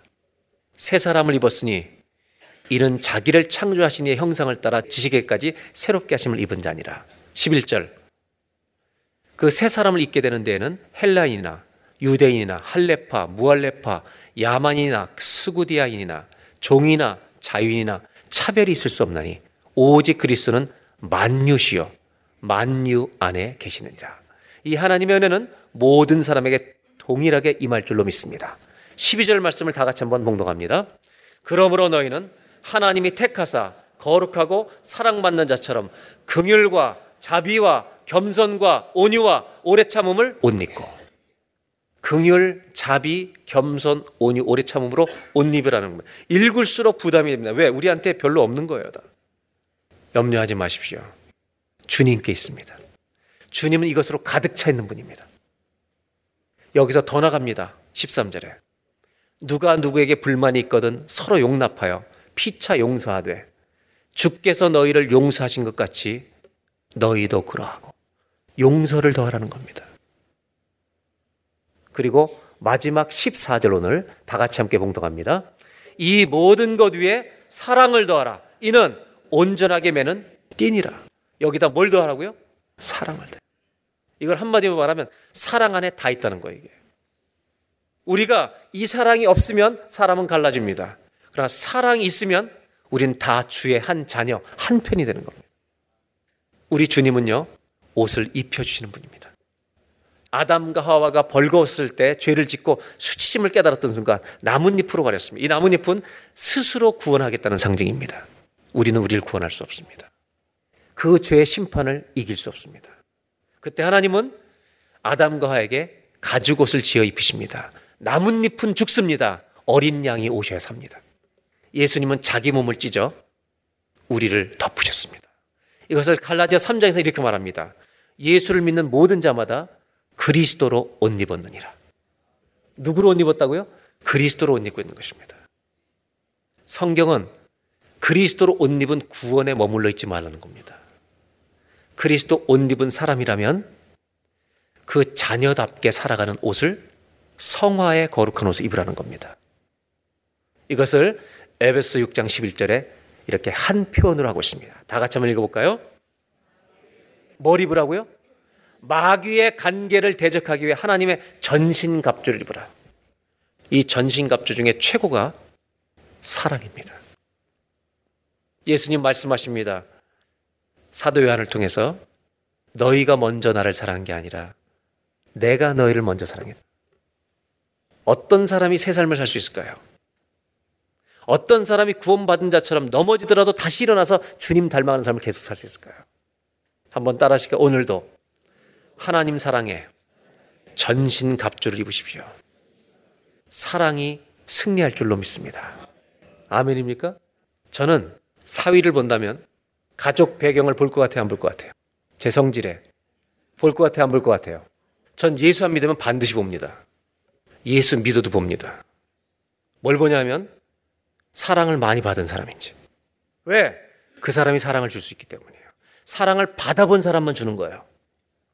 새 사람을 입었으니 이는 자기를 창조하신 이의 형상을 따라 지식에까지 새롭게 하심을 입은 자니라. 11절. 그 새 사람을 입게 되는 데에는 헬라인이나 유대인이나 할레파, 무할레파, 야만인이나 스구디아인이나 종이나 자유인이나 차별이 있을 수 없나니 오직 그리스도는 만유시요 만유 안에 계시느니라. 이 하나님의 은혜는 모든 사람에게 동일하게 임할 줄로 믿습니다. 12절 말씀을 다 같이 한번 봉독합니다. 그러므로 너희는 하나님이 택하사 거룩하고 사랑받는 자처럼 긍휼과 자비와 겸손과 온유와 오래 참음을 옷 입고 긍휼, 자비, 겸손, 온유, 오래 참음으로 옷 입으라는 겁니다. 읽을수록 부담이 됩니다. 왜? 우리한테 별로 없는 거예요. 다. 염려하지 마십시오. 주님께 있습니다. 주님은 이것으로 가득 차 있는 분입니다. 여기서 더 나갑니다. 13절에. 누가 누구에게 불만이 있거든 서로 용납하여 피차 용서하되 주께서 너희를 용서하신 것 같이 너희도 그러하고 용서를 더하라는 겁니다. 그리고 마지막 14절 오늘 다 같이 함께 봉독합니다. 이 모든 것 위에 사랑을 더하라. 이는 온전하게 매는 띠니라. 여기다 뭘 더하라고요? 사랑을 더. 이걸 한마디로 말하면 사랑 안에 다 있다는 거예요, 이게. 우리가 이 사랑이 없으면 사람은 갈라집니다. 그러나 사랑이 있으면 우린 다 주의 한 자녀, 한 편이 되는 겁니다. 우리 주님은요, 옷을 입혀주시는 분입니다. 아담과 하와가 벌거웠을 때 죄를 짓고 수치심을 깨달았던 순간 나뭇잎으로 가렸습니다. 이 나뭇잎은 스스로 구원하겠다는 상징입니다. 우리는 우리를 구원할 수 없습니다. 그 죄의 심판을 이길 수 없습니다. 그때 하나님은 아담과 하에게 가죽옷을 지어 입히십니다. 나뭇잎은 죽습니다. 어린 양이 오셔야 삽니다. 예수님은 자기 몸을 찢어 우리를 덮으셨습니다. 이것을 갈라디아 3장에서 이렇게 말합니다. 예수를 믿는 모든 자마다 그리스도로 옷 입었느니라. 누구로 옷 입었다고요? 그리스도로 옷 입고 있는 것입니다. 성경은 그리스도로 옷 입은 구원에 머물러 있지 말라는 겁니다. 그리스도 옷 입은 사람이라면 그 자녀답게 살아가는 옷을 성화의 거룩한 옷을 입으라는 겁니다. 이것을 에베소 6장 11절에 이렇게 한 표현으로 하고 있습니다. 다 같이 한번 읽어볼까요? 뭘 입으라고요? 마귀의 관계를 대적하기 위해 하나님의 전신갑주를 입으라. 이 전신갑주 중에 최고가 사랑입니다. 예수님 말씀하십니다. 사도 요한을 통해서 너희가 먼저 나를 사랑한 게 아니라 내가 너희를 먼저 사랑했다. 어떤 사람이 새 삶을 살 수 있을까요? 어떤 사람이 구원받은 자처럼 넘어지더라도 다시 일어나서 주님 닮아가는 삶을 계속 살 수 있을까요? 한번 따라 하실까요? 오늘도 하나님 사랑에 전신 갑주를 입으십시오. 사랑이 승리할 줄로 믿습니다. 아멘입니까? 저는 사위를 본다면 가족 배경을 볼 것 같아요? 안 볼 것 같아요? 제 성질에 볼 것 같아요? 안 볼 것 같아요? 전 예수 안 믿으면 반드시 봅니다. 예수 믿어도 봅니다. 뭘 보냐면 사랑을 많이 받은 사람인지. 왜? 그 사람이 사랑을 줄 수 있기 때문이에요. 사랑을 받아본 사람만 주는 거예요.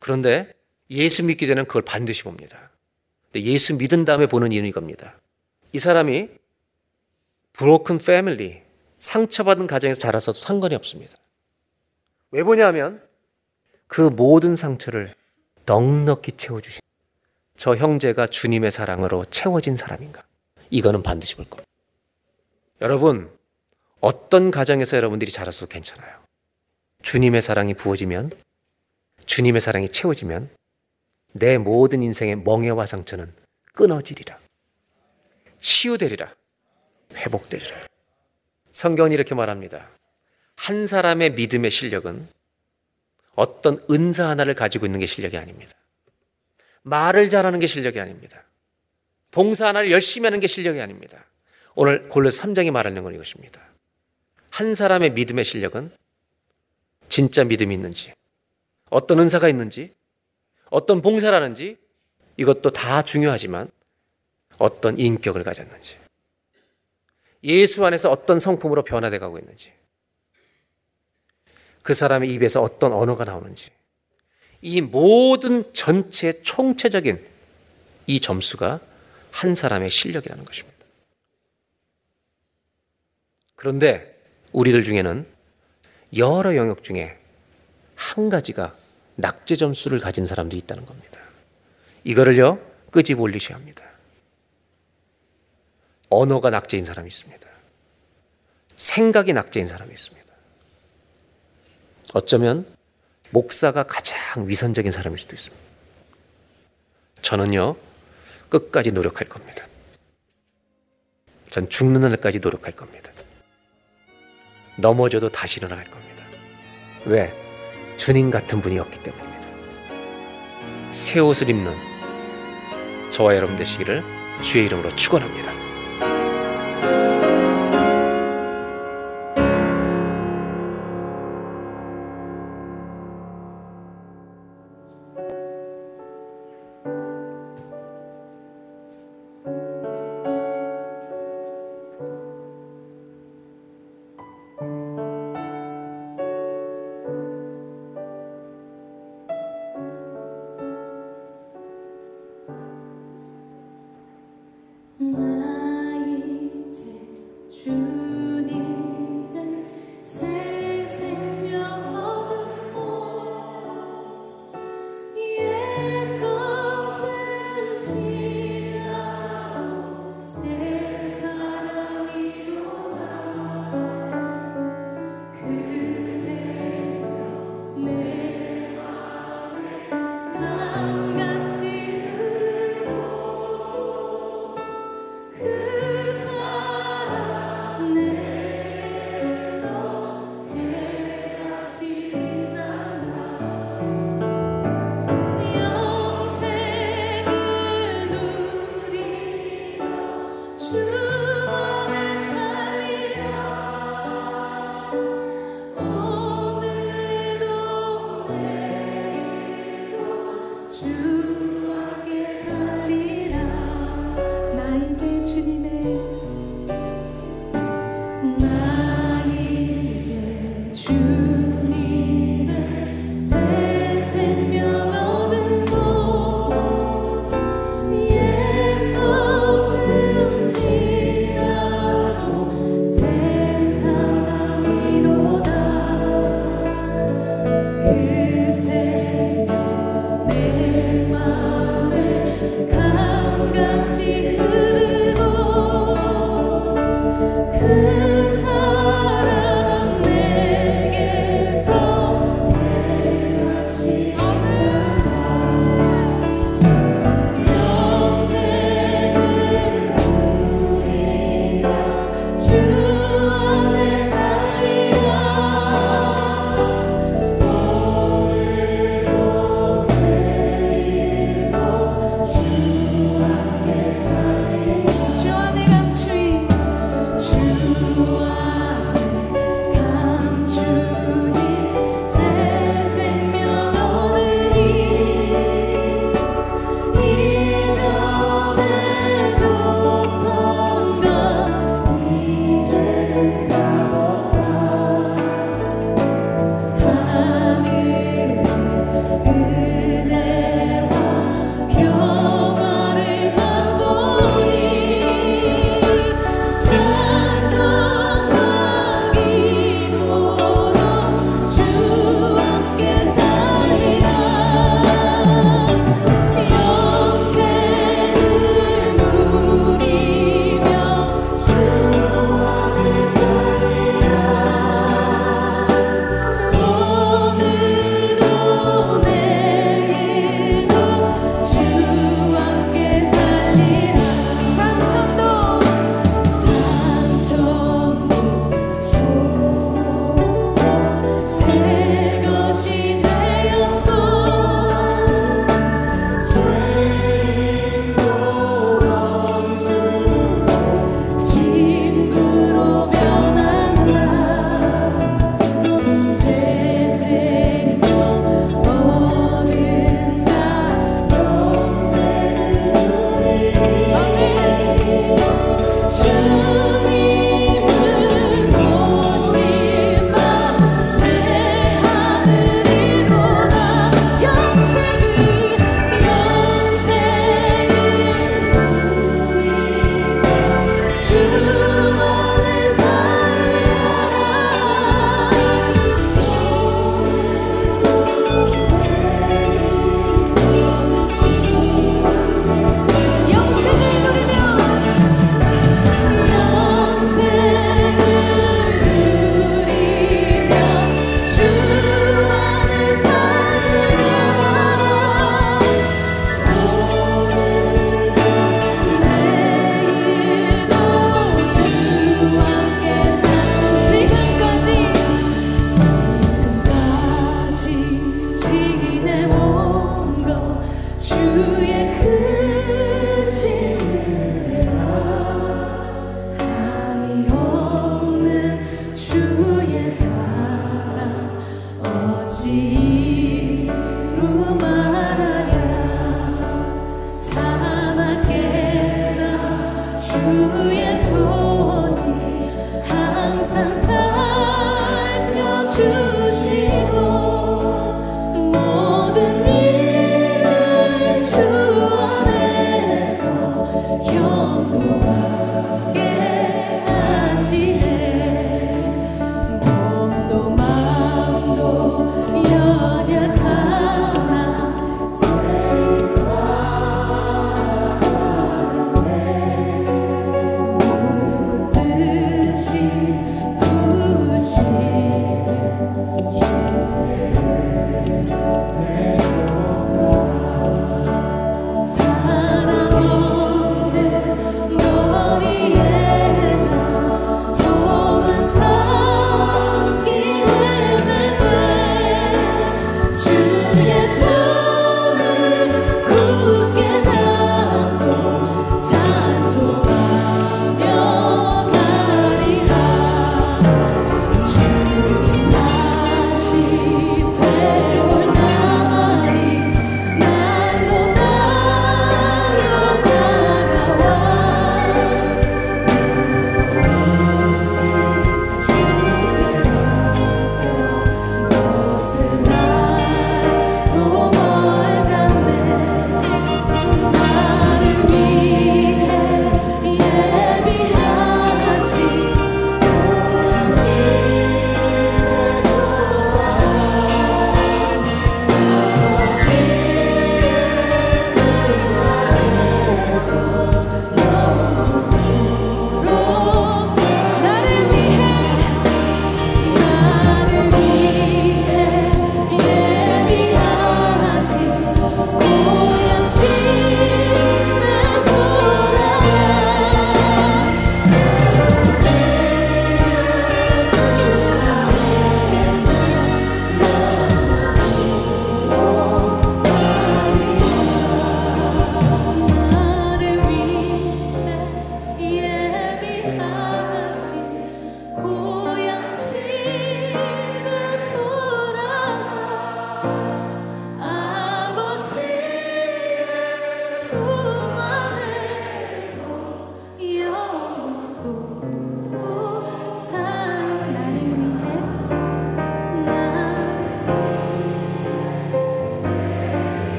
그런데 예수 믿기 전에는 그걸 반드시 봅니다. 예수 믿은 다음에 보는 이유는 이겁니다. 이 사람이 브로큰 패밀리, 상처받은 가정에서 자라서도 상관이 없습니다. 왜 보냐면 그 모든 상처를 넉넉히 채워주신 저 형제가 주님의 사랑으로 채워진 사람인가? 이거는 반드시 볼 겁니다. 여러분, 어떤 가정에서 여러분들이 자라서도 괜찮아요. 주님의 사랑이 부어지면, 주님의 사랑이 채워지면, 내 모든 인생의 멍해와 상처는 끊어지리라. 치유되리라. 회복되리라. 성경은 이렇게 말합니다. 한 사람의 믿음의 실력은 어떤 은사 하나를 가지고 있는 게 실력이 아닙니다. 말을 잘하는 게 실력이 아닙니다. 봉사 하나를 열심히 하는 게 실력이 아닙니다. 오늘 골로새 3장이 말하는 건 이것입니다. 한 사람의 믿음의 실력은 진짜 믿음이 있는지, 어떤 은사가 있는지, 어떤 봉사를 하는지 이것도 다 중요하지만 어떤 인격을 가졌는지, 예수 안에서 어떤 성품으로 변화돼 가고 있는지, 그 사람의 입에서 어떤 언어가 나오는지, 이 모든 전체 총체적인 이 점수가 한 사람의 실력이라는 것입니다. 그런데 우리들 중에는 여러 영역 중에 한 가지가 낙제 점수를 가진 사람들이 있다는 겁니다. 이거를요, 끄집 올리셔야 합니다. 언어가 낙제인 사람이 있습니다. 생각이 낙제인 사람이 있습니다. 어쩌면 목사가 가장 위선적인 사람일 수도 있습니다. 저는요, 끝까지 노력할 겁니다. 전 죽는 날까지 노력할 겁니다. 넘어져도 다시 일어날 겁니다. 왜? 주님 같은 분이었기 때문입니다. 새 옷을 입는 저와 여러분 되시기를 주의 이름으로 축원합니다.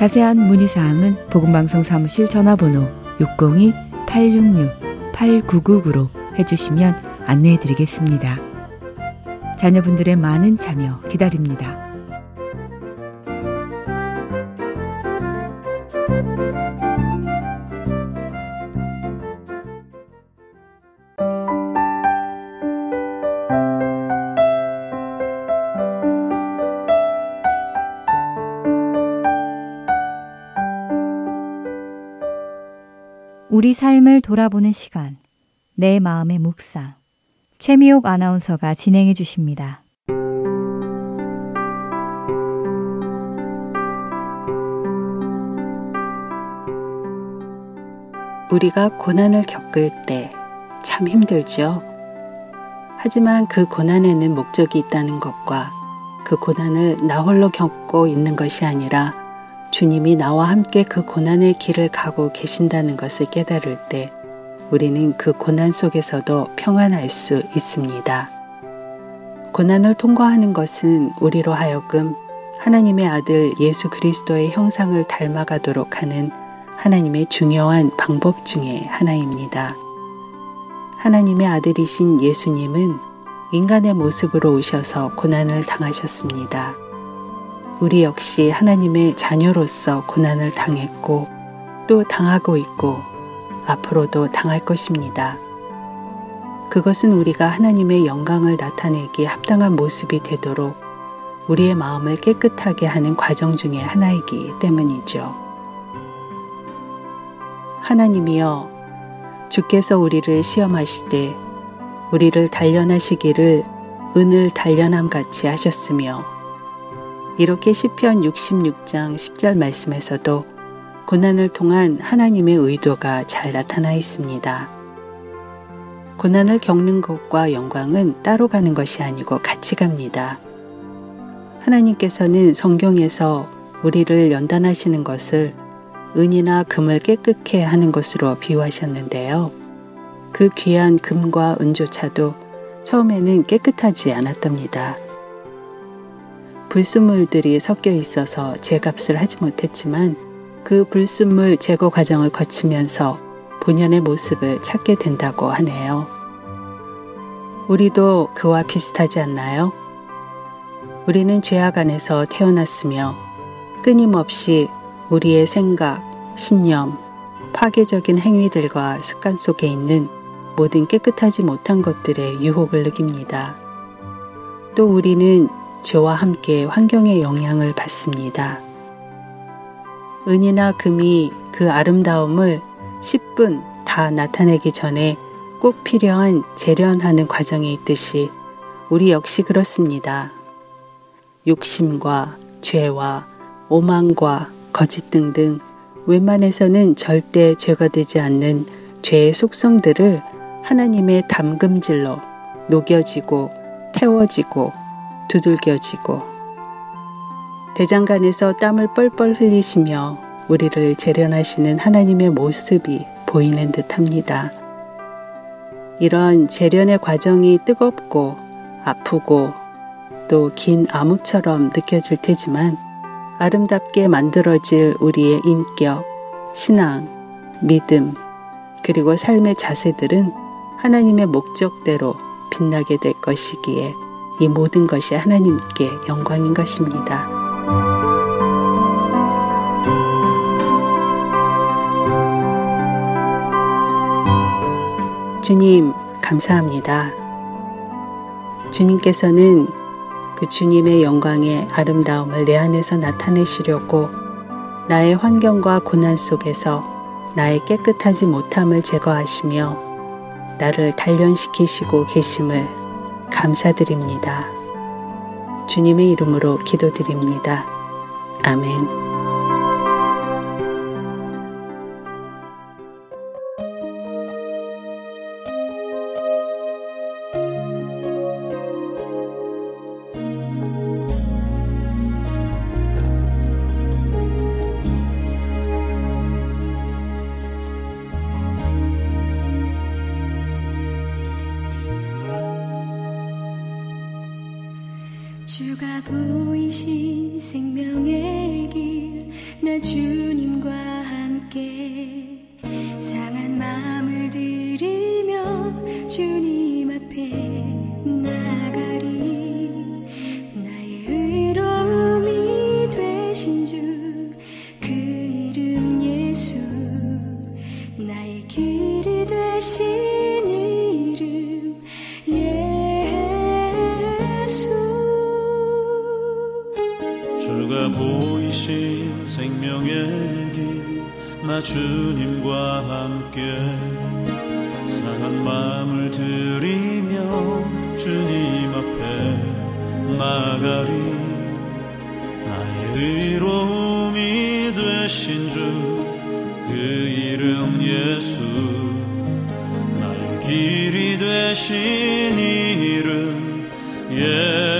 자세한 문의사항은 보건방송 사무실 전화번호 602-866-8999로 해주시면 안내해 드리겠습니다. 자녀분들의 많은 참여 기다립니다. 우리 삶을 돌아보는 시간, 내 마음의 묵상. 최미옥 아나운서가 진행해 주십니다. 우리가 고난을 겪을 때 참 힘들죠. 하지만 그 고난에는 목적이 있다는 것과 그 고난을 나 홀로 겪고 있는 것이 아니라 주님이 나와 함께 그 고난의 길을 가고 계신다는 것을 깨달을 때 우리는 그 고난 속에서도 평안할 수 있습니다. 고난을 통과하는 것은 우리로 하여금 하나님의 아들 예수 그리스도의 형상을 닮아가도록 하는 하나님의 중요한 방법 중의 하나입니다. 하나님의 아들이신 예수님은 인간의 모습으로 오셔서 고난을 당하셨습니다. 우리 역시 하나님의 자녀로서 고난을 당했고 또 당하고 있고 앞으로도 당할 것입니다. 그것은 우리가 하나님의 영광을 나타내기 합당한 모습이 되도록 우리의 마음을 깨끗하게 하는 과정 중의 하나이기 때문이죠. 하나님이여 주께서 우리를 시험하시되 우리를 단련하시기를 은을 단련함 같이 하셨으며 이렇게 시편 66장 10절 말씀에서도 고난을 통한 하나님의 의도가 잘 나타나 있습니다. 고난을 겪는 것과 영광은 따로 가는 것이 아니고 같이 갑니다. 하나님께서는 성경에서 우리를 연단하시는 것을 은이나 금을 깨끗게 하는 것으로 비유하셨는데요. 그 귀한 금과 은조차도 처음에는 깨끗하지 않았답니다. 불순물들이 섞여 있어서 제값을 하지 못했지만 그 불순물 제거 과정을 거치면서 본연의 모습을 찾게 된다고 하네요. 우리도 그와 비슷하지 않나요? 우리는 죄악 안에서 태어났으며 끊임없이 우리의 생각, 신념, 파괴적인 행위들과 습관 속에 있는 모든 깨끗하지 못한 것들의 유혹을 느낍니다. 또 우리는 죄와 함께 환경의 영향을 받습니다. 은이나 금이 그 아름다움을 10분 다 나타내기 전에 꼭 필요한 재련하는 과정이 있듯이 우리 역시 그렇습니다. 욕심과 죄와 오만과 거짓 등등 웬만해서는 절대 죄가 되지 않는 죄의 속성들을 하나님의 담금질로 녹여지고 태워지고 두들겨지고 대장간에서 땀을 뻘뻘 흘리시며 우리를 재련하시는 하나님의 모습이 보이는 듯 합니다. 이런 재련의 과정이 뜨겁고 아프고 또 긴 암흑처럼 느껴질 테지만 아름답게 만들어질 우리의 인격, 신앙, 믿음, 그리고 삶의 자세들은 하나님의 목적대로 빛나게 될 것이기에 이 모든 것이 하나님께 영광인 것입니다. 주님, 감사합니다. 주님께서는 그 주님의 영광의 아름다움을 내 안에서 나타내시려고 나의 환경과 고난 속에서 나의 깨끗하지 못함을 제거하시며 나를 단련시키시고 계심을 감사드립니다. 주님의 이름으로 기도드립니다. 아멘. 대신 이름 예.